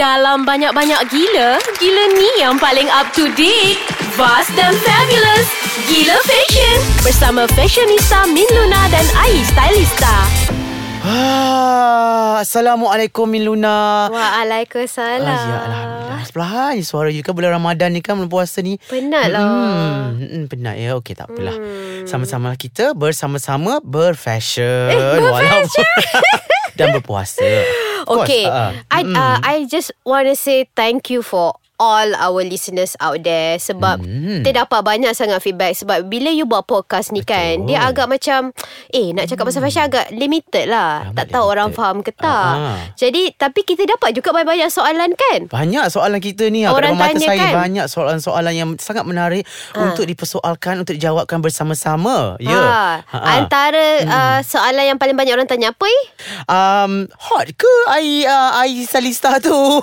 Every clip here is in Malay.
Dalam banyak-banyak gila, gila ni yang paling up to date. Vast dan fabulous. Gila Fashion. Bersama fashionista Min Luna dan Ai Stylista. Ah, Assalamualaikum Min Luna. Waalaikumsalam. Ah, ya Alhamdulillah. Sebelahan je suara you kan bulan Ramadan ni kan bulan puasa ni. Penat lah. Hmm, hmm, penat ya. Okey tak apalah. Hmm. Sama-sama lah kita bersama-sama berfashion. Eh, berfashion. dan berpuasa. Of course. Okay, Ah, I mm. uh, I just want to say thank you for all our listeners out there sebab Mm. kita dapat banyak sangat feedback sebab bila you buat podcast ni kan Betul. dia agak macam eh nak cakap pasal fashion agak limited lah Amat tak tahu limited. orang faham ke tak Ah. jadi tapi kita dapat juga banyak-banyak soalan kan Banyak soalan kita ni Orang mata tanya saya kan? Banyak soalan-soalan yang sangat menarik Ah. Untuk dipersoalkan Untuk dijawabkan bersama-sama Ya Ha, Ha-ha. antara uh, soalan yang paling banyak orang tanya apa eh? um, Hot ke Ai, uh, Ai Salista tu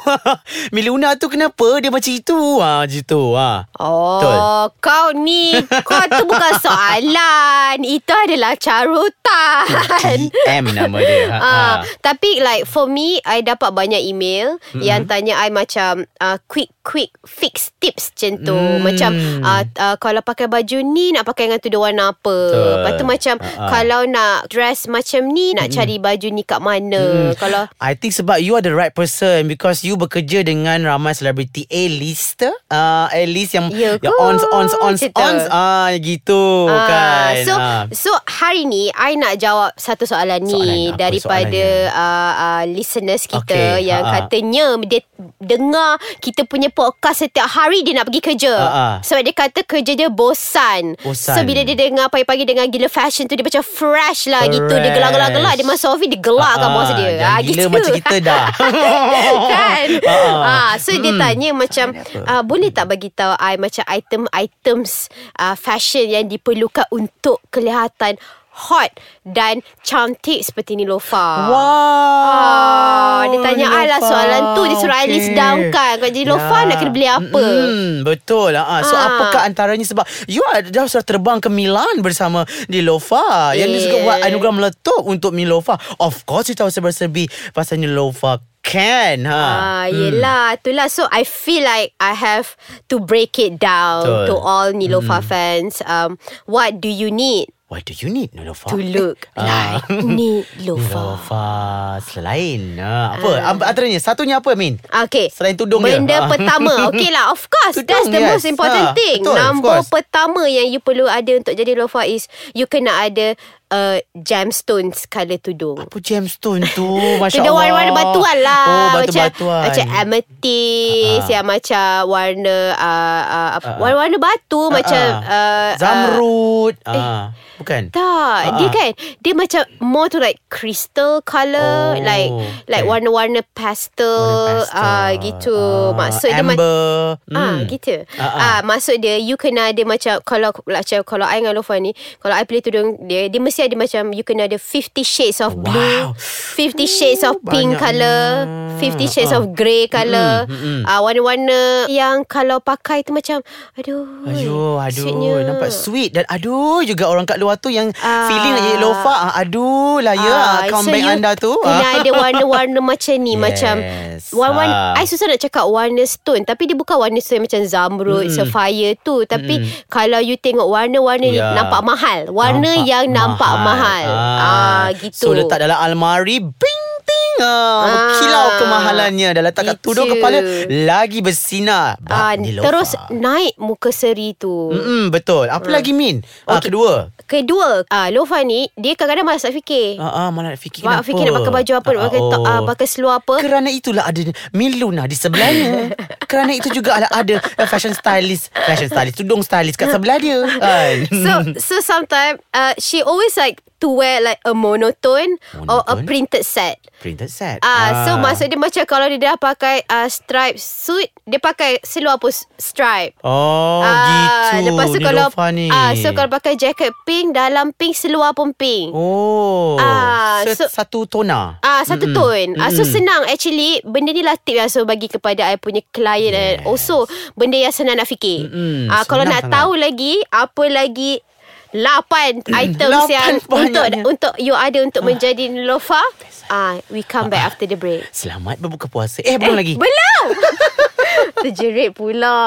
Miluna tu kenapa Dia macam itu ha, Gitu ha. Oh, Betul. kau ni Kau tu bukan soalan Itu adalah carutan DM nama dia ha, ha. Ah, tapi like for me I dapat banyak email Mm-hmm. yang tanya I macam uh, quick quick fix tips macam tu Hmm. macam uh, uh, kalau pakai baju ni nak pakai dengan tudung warna apa Betul. lepas tu macam Ah, ah. kalau nak dress macam ni nak cari baju ni kat mana Hmm. kalau I think sebab you are the right person because you bekerja dengan ramai selebriti A-list, uh, A-list yang Ya yang ons ons ons tu. ons ah gitu Ah, kan. So Ah. so hari ni I nak jawab satu soalan ni Soalan daripada uh, uh, listeners kita Okey, yang ha. katanya dia dengar kita punya podcast setiap hari dia nak pergi kerja. Ha, ha. Sebab dia kata kerja dia bosan. Bosan. So bila dia dengar pagi-pagi dengan gila fashion tu dia macam fresh lah gitu. Dia Fresh. gelak-gelak-gelak dia masuk office dia gelakkan Ah, bos dia. Ah, gila gitu. macam kita dah. kan Ah, ah, So dia Mm-mm. tanya macam uh, Boleh tak bagi tahu I Macam item-items uh, Fashion yang diperlukan Untuk kelihatan Hot Dan cantik Seperti Nilofa Wow. Ah, dia tanya I lah Niloufar. soalan tu Dia suruh I list down kan Kalau jadi Nilofa nak kena beli apa Hmm, betul lah. Ah. So Ah. apakah antaranya sebab you ada dah sudah terbang ke Milan bersama Nilofa. Yang dia suka Yeah. buat anugerah meletup untuk Nilofa. Of course you tahu serba-serbi pasal Nilofa kan. Ha. Ah, yelah, itulah. So I feel like I have to break it down Betul. to all Nilofa fans. Um, what do you need What do you need Nilofa? to look Ah. like Nilofa? Nilofa selain ah, apa? Uh. Antaranya satunya apa Min? Okay Selain tudung dia. Benda pertama Okay lah Of course Tudung, That's the yes. most important Ah, thing betul, course. pertama Yang you perlu ada Untuk jadi lofa is You kena ada uh, Gemstones Colour tudung Apa gemstone tu? Masya Kena Allah. warna-warna batuan lah Oh, Macam batu-batuan. Macam amethyst Ah. Yang macam Warna uh, uh, ah. Warna-warna batu Macam Ah, uh, Zamrud. Ah, bukan. tak Ah, Dia ah. kan Dia macam More to like Crystal colour Oh, Like Like okay. warna-warna pastel, Warna pastel. ah Gitu Ah, Maksud dia macam amber. Ah gitu. Ah, Ah, ah. maksud dia you kena ada macam kalau macam kalau I dengan Lofa ni, kalau I pilih tudung dia, dia mesti ada macam you kena ada 50 shades of blue, Wow. 50 shades of pink banyaknya. colour, 50 shades Ah. of grey colour. Mm-mm, mm-mm. Ah warna-warna yang kalau pakai tu macam aduh. Aduh, aduh, sweetnya. nampak sweet dan aduh juga orang kat luar tu yang Ah. feeling nak jadi lofa. Ah, aduh lah ya, Ah, account so bank you anda tu. Kena Ah. ada warna-warna macam ni Yes. Macam warna Ah. I susah nak cakap warna stone Tapi dia bukan warna stone Macam zamrud Mm-mm. Sapphire tu Tapi Mm-mm. Kalau you tengok warna-warna ni Ya. Nampak mahal Warna yang nampak mahal, Ah, gitu So letak dalam almari Bing bing ah, Ah, kemahalannya. Dah letak kat tudung kepala Lagi bersinar. Ah, Nilofa. Terus naik muka seri tu. Mm-mm, Betul. Apa lagi Min? Ah, Okey. Kedua. Kedua. Ah, Lofa ni Dia kadang-kadang malas nak fikir. Ah, ah, Malah nak fikir kenapa? fikir nak pakai baju apa Nak pakai, top, ah, pakai seluar apa. Kerana itulah ada Miluna di sebelahnya. Kerana itu juga ada, ada fashion stylist Fashion stylist Tudung stylist kat sebelah dia? So so sometimes uh, she always like to wear like a monotone, or a Monotone? printed set. Printed set Ah, so maksud dia macam kalau dia dah pakai uh, stripe suit, dia pakai seluar pun stripe. Oh Ah, gitu Lepas tu kalau ni. ah, So kalau pakai jacket pink Dalam pink Seluar pun pink Oh Ah, Set so- Satu tona Ah satu Mm-mm. tone. Ah so Mm-mm. senang actually benda ni lah tip yang so bagi kepada I punya client yes. and also benda yang senang nak fikir. Ah kalau senang nak sangat. tahu lagi apa lagi lapan items Lapan yang untuk banyaknya. untuk you ada untuk menjadi Nilofa. Ah, we come back after the break. Selamat berbuka puasa. Eh, belum lagi. Belum. Terjerit pula.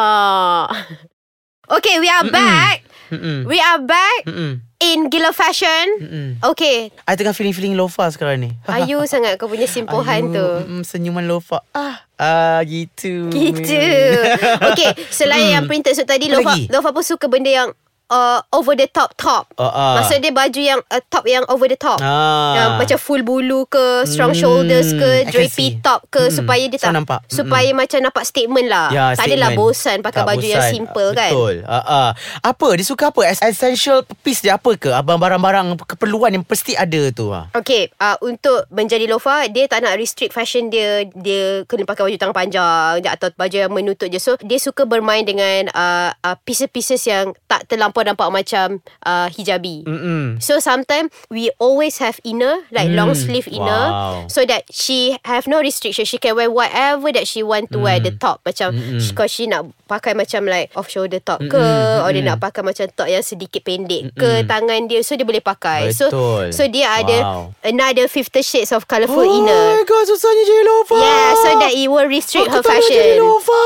Okay, we are back. Mm-mm. We are back Mm-mm. in Gila Fashion. Mm-mm. Okay. I tengah feeling-feeling lofa sekarang ni. Ayu sangat kau punya simpuhan Ayu, tu. mm, senyuman lofa. Ah, ah gitu. Gitu. Okay, selain yang printed suit tadi, Lofa? Lofa pun suka benda yang uh, over the top top. Ah, ah. Maksud dia baju yang uh, top yang over the top. Ah. Yang macam full bulu ke, strong Hmm, shoulders ke, drapey top ke Hmm, supaya dia so tak nampak. Hmm. supaya macam nampak statement lah. Ya, tak adalah statement. bosan pakai Tak baju yang bosan. simple Ah, kan. Betul. Uh, uh. Apa? Dia suka apa? Es- Essential piece dia apa ke? Abang barang-barang keperluan yang pasti ada tu. ah. Okay, uh, untuk menjadi lofa, dia tak nak restrict fashion dia. Dia kena pakai baju tangan panjang atau baju yang menutup je. So, dia suka bermain dengan uh, uh, pieces-pieces yang tak terlampau nampak macam uh, hijabi. Mm-mm. So sometimes we always have inner like Mm. long sleeve inner Wow. so that she have no restriction she can wear whatever that she want to wear Mm. the top macam Mm-mm. because she nak pakai macam like off shoulder top ke Mm-mm, or dia nak pakai macam top yang sedikit pendek ke tangan dia so dia boleh pakai Betul. so so dia ada another 50 shades of colourful Oh inner my god, susahnya jadi lofa. yeah so that it will restrict Aku her tak nak jadi fashion lofa.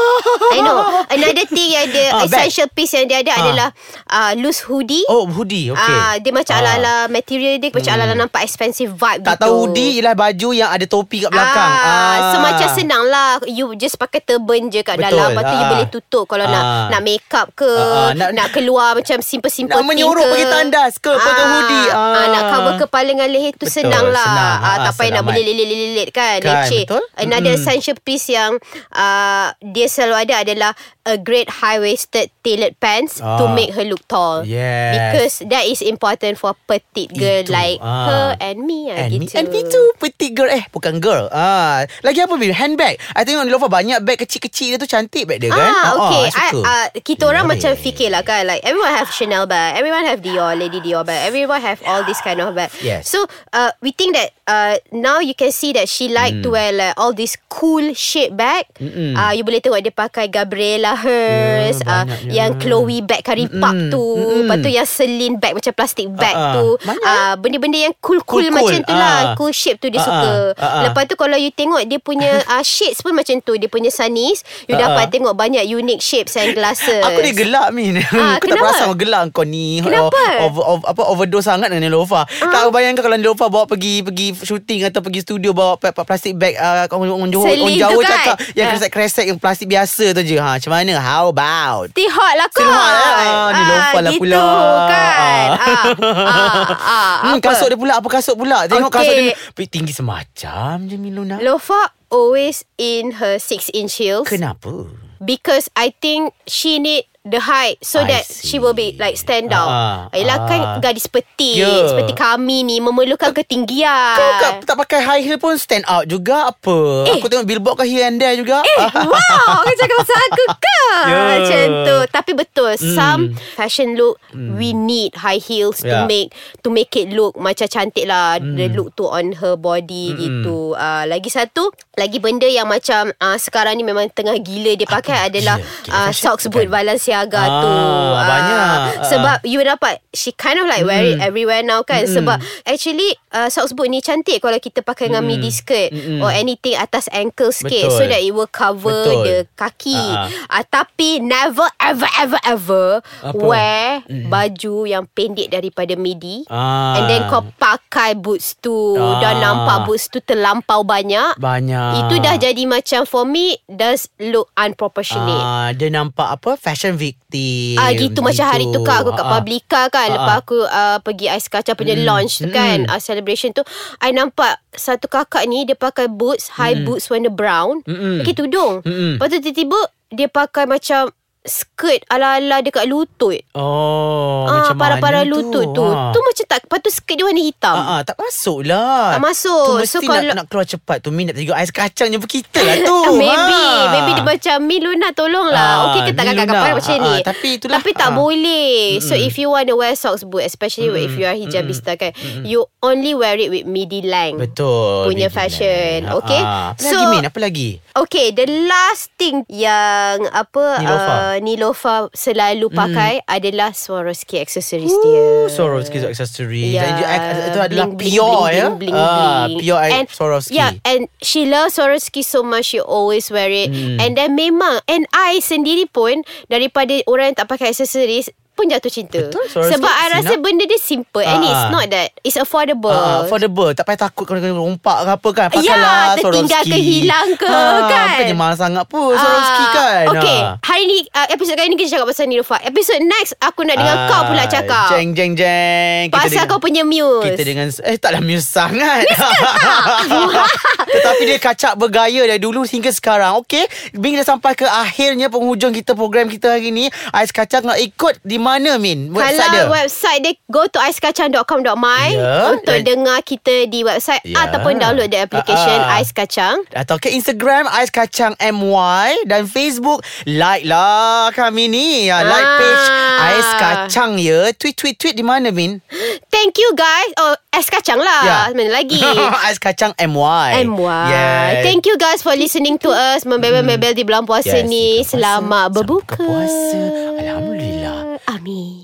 I know Another thing yang dia bag. Essential piece yang dia ada Ah. Adalah uh, Loose hoodie Oh, hoodie. Okay. Ah, dia macam Ah. Hmm. ala-ala material dia macam ala-ala nampak expensive vibe Tak gitu. tahu hoodie ialah baju yang ada topi kat belakang. Ah, So macam senang lah You just pakai turban je kat Betul. dalam Lepas tu you Ah. boleh tutup Kalau nak Ah. nak make up ke Ah, ah. nak, Nak- keluar macam simple-simple Nak thing menyuruh ke. pergi tandas ke, pakai hoodie. Ah. Nak cover kepala dengan leher tu Betul, senang lah senang. Ah, Ah, Tak payah nak beli lilit-lilit kan, Kan, Leceh betul. Another Mm-mm. essential piece yang uh, Dia selalu ada adalah A great high-waisted tailored pants To Ah. make her look tall Yes. Because that is important for petite girl Itu. like Ah. her and me ah, And me, gitu. and me too Petite girl Eh bukan girl ah. Lagi apa Bil Handbag I tengok Nilofa banyak bag kecil-kecil dia tu Cantik bag dia kan Ah, okay. I suka. I, uh, kita orang Yeah. macam fikir lah kan. Like everyone have Chanel bag, everyone have Dior, Lady Dior bag, everyone have all this kind of bag. Yes. So uh, we think that uh, now you can see that she like to wear like all this cool shape bag. Mm-mm. Uh, you boleh tengok dia pakai Gabriela Hers, Ya, uh, yang Chloe bag Curry Pop Mm-mm. Tu, Mm-mm. lepas tu yang Celine bag macam plastic bag ah. tu. Uh, benda-benda yang cool-cool Cool-cool. macam tu lah, Ah. cool shape tu dia Ah, suka. ah. Lepas tu kalau you tengok dia punya uh, shades pun macam tu, dia punya sunnies, you Ah, dapat tengok banyak unique shapes and glasses. Aku ni gelak Min Ah, Aku tak perasan gelak kau ni Kenapa? over, over, apa, Overdose sangat dengan Nilofa Tak bayangkan kalau Nilofa bawa pergi Pergi shooting Atau pergi studio Bawa plastik bag uh, Orang Johor Selin Orang tu Jawa kan? cakap Yang kresek-kresek Yang plastik biasa tu je ha, Macam mana How about Still hot lah kau Still hot, eh? Ah, ni lofa lah gitu pula. kan Ah. ah, ah, Hmm, apa? kasut dia pula Apa kasut pula Tengok Okay. kasut dia Tinggi semacam je Miluna Lofa always in her 6 inch heels Kenapa Because I think she need the height so I that see. she will be like stand out. Ah, Yelah kan ah. gadis peti Ya. seperti kami ni memerlukan ketinggian. Kau kat, tak pakai high heel pun stand out juga apa? Eh. Aku tengok billboard kau here and there juga. Eh, wow, kau cakap pasal aku ke? Ya. Macam tu. Tapi betul, some fashion look we need high heels to Ya. make to make it look macam cantik lah the look tu on her body gitu. Uh, lagi satu, lagi benda yang macam uh, sekarang ni memang tengah gila dia pakai adalah gila? Gila uh, socks boot kan? Balenciaga Ah, tu. Ah, banyak. Ah. Sebab you dapat she kind of like wear it everywhere now kan sebab actually uh, socks boot ni cantik kalau kita pakai dengan midi skirt or anything atas ankle sikit Betul. so that it will cover Betul. the kaki. Ah, Uh, tapi never ever ever ever Apa? wear baju yang pendek daripada midi. Ah. And then kau pakai boots tu Ah. Dah nampak boots tu terlampau banyak Banyak. Itu dah jadi macam For me Does look unproportionate Ah, dia nampak apa fashion victim. Ah gitu macam hari tu kak aku kat Ah, ah. Publica kan Ah, lepas ah. aku uh, pergi ais kacang punya Mm, launch tu kan uh, celebration tu I nampak satu kakak ni dia pakai boots high boots warna brown Mm-mm. pakai tudung Mm-mm. lepas tu tiba-tiba dia pakai macam skirt ala-ala dekat lutut Oh, Ah, macam para-para mana lutut tu. Ah. Tu macam tak tu skirt dia warna hitam. Ah, ah, tak masuk lah Tak masuk. Tu mesti So, nak, kalau- nak keluar cepat tu Min nak tengok ais kacang Jumpa kita lah tu Ah, maybe Ha. Maybe dia macam Mi Luna tolonglah. Ah, Okey ke tak kakak kakak macam Ah, ni. ah, tapi itulah, Tapi tak ah. boleh. So if you want to wear socks boot especially if you are hijabista kan, you only wear it with midi length. Betul. Punya Midi fashion, line. okay? Ah, Apa So- lagi Min? Apa lagi? Okay, the last thing yang apa Nilofa. Uh, Nilofa selalu pakai adalah Swarovski accessories Ooh, dia. Swarovski accessories. Yeah. Dan dia- Itu adalah Bling, pure bling, ya. bling, bling, Ah, bling. Pure And- Swarovski. Yeah, and she loves Swarovski so much she always wear it. Hmm. And then memang and I sendiri pun daripada orang yang tak pakai accessories pun jatuh cinta. Betul, Sebab I rasa benda dia simple and Ah, it's ah. not that it's affordable. Ah, affordable. Tak payah takut Kau kena rompak ke apa kan. Ya, Pakailah tertinggal Swarovski ke hilang ke, ha, kan? Bukannya mahal sangat pun Swarovski Ah, kan. Okay Ah. Hari ni uh, Episod kali ni kita cakap pasal Nilofa Episod next Aku nak dengar Ah, kau pula cakap. Jeng jeng jeng. Kita Pasal dengan- kau punya muse. Kita dengan Eh taklah muse sangat. Tetapi dia kacak bergaya Dari dulu hingga sekarang Okay Bing dah sampai ke akhirnya Penghujung kita Program kita hari ni Ais kacang nak ikut Di mana Min Website Kalau dia website dia Go to aiskacang.com.my Ya, Untuk dan- dengar kita Di website Ya. Ataupun download the application Ah, ah. Ais Kacang Atau ke Instagram Ais Kacang MY Dan Facebook Like lah kami ni ya, Like Ah. page Ais Kacang ya Tweet-tweet-tweet di mana Min? Thank you guys Oh Ais Kacang lah Ya. Mana lagi Ais Kacang MY MY yes. Thank you guys for listening to us Membebel-bebel di bulan puasa Yes, ni bulan puasa. Selamat Selamat berbuka berpuasa. ami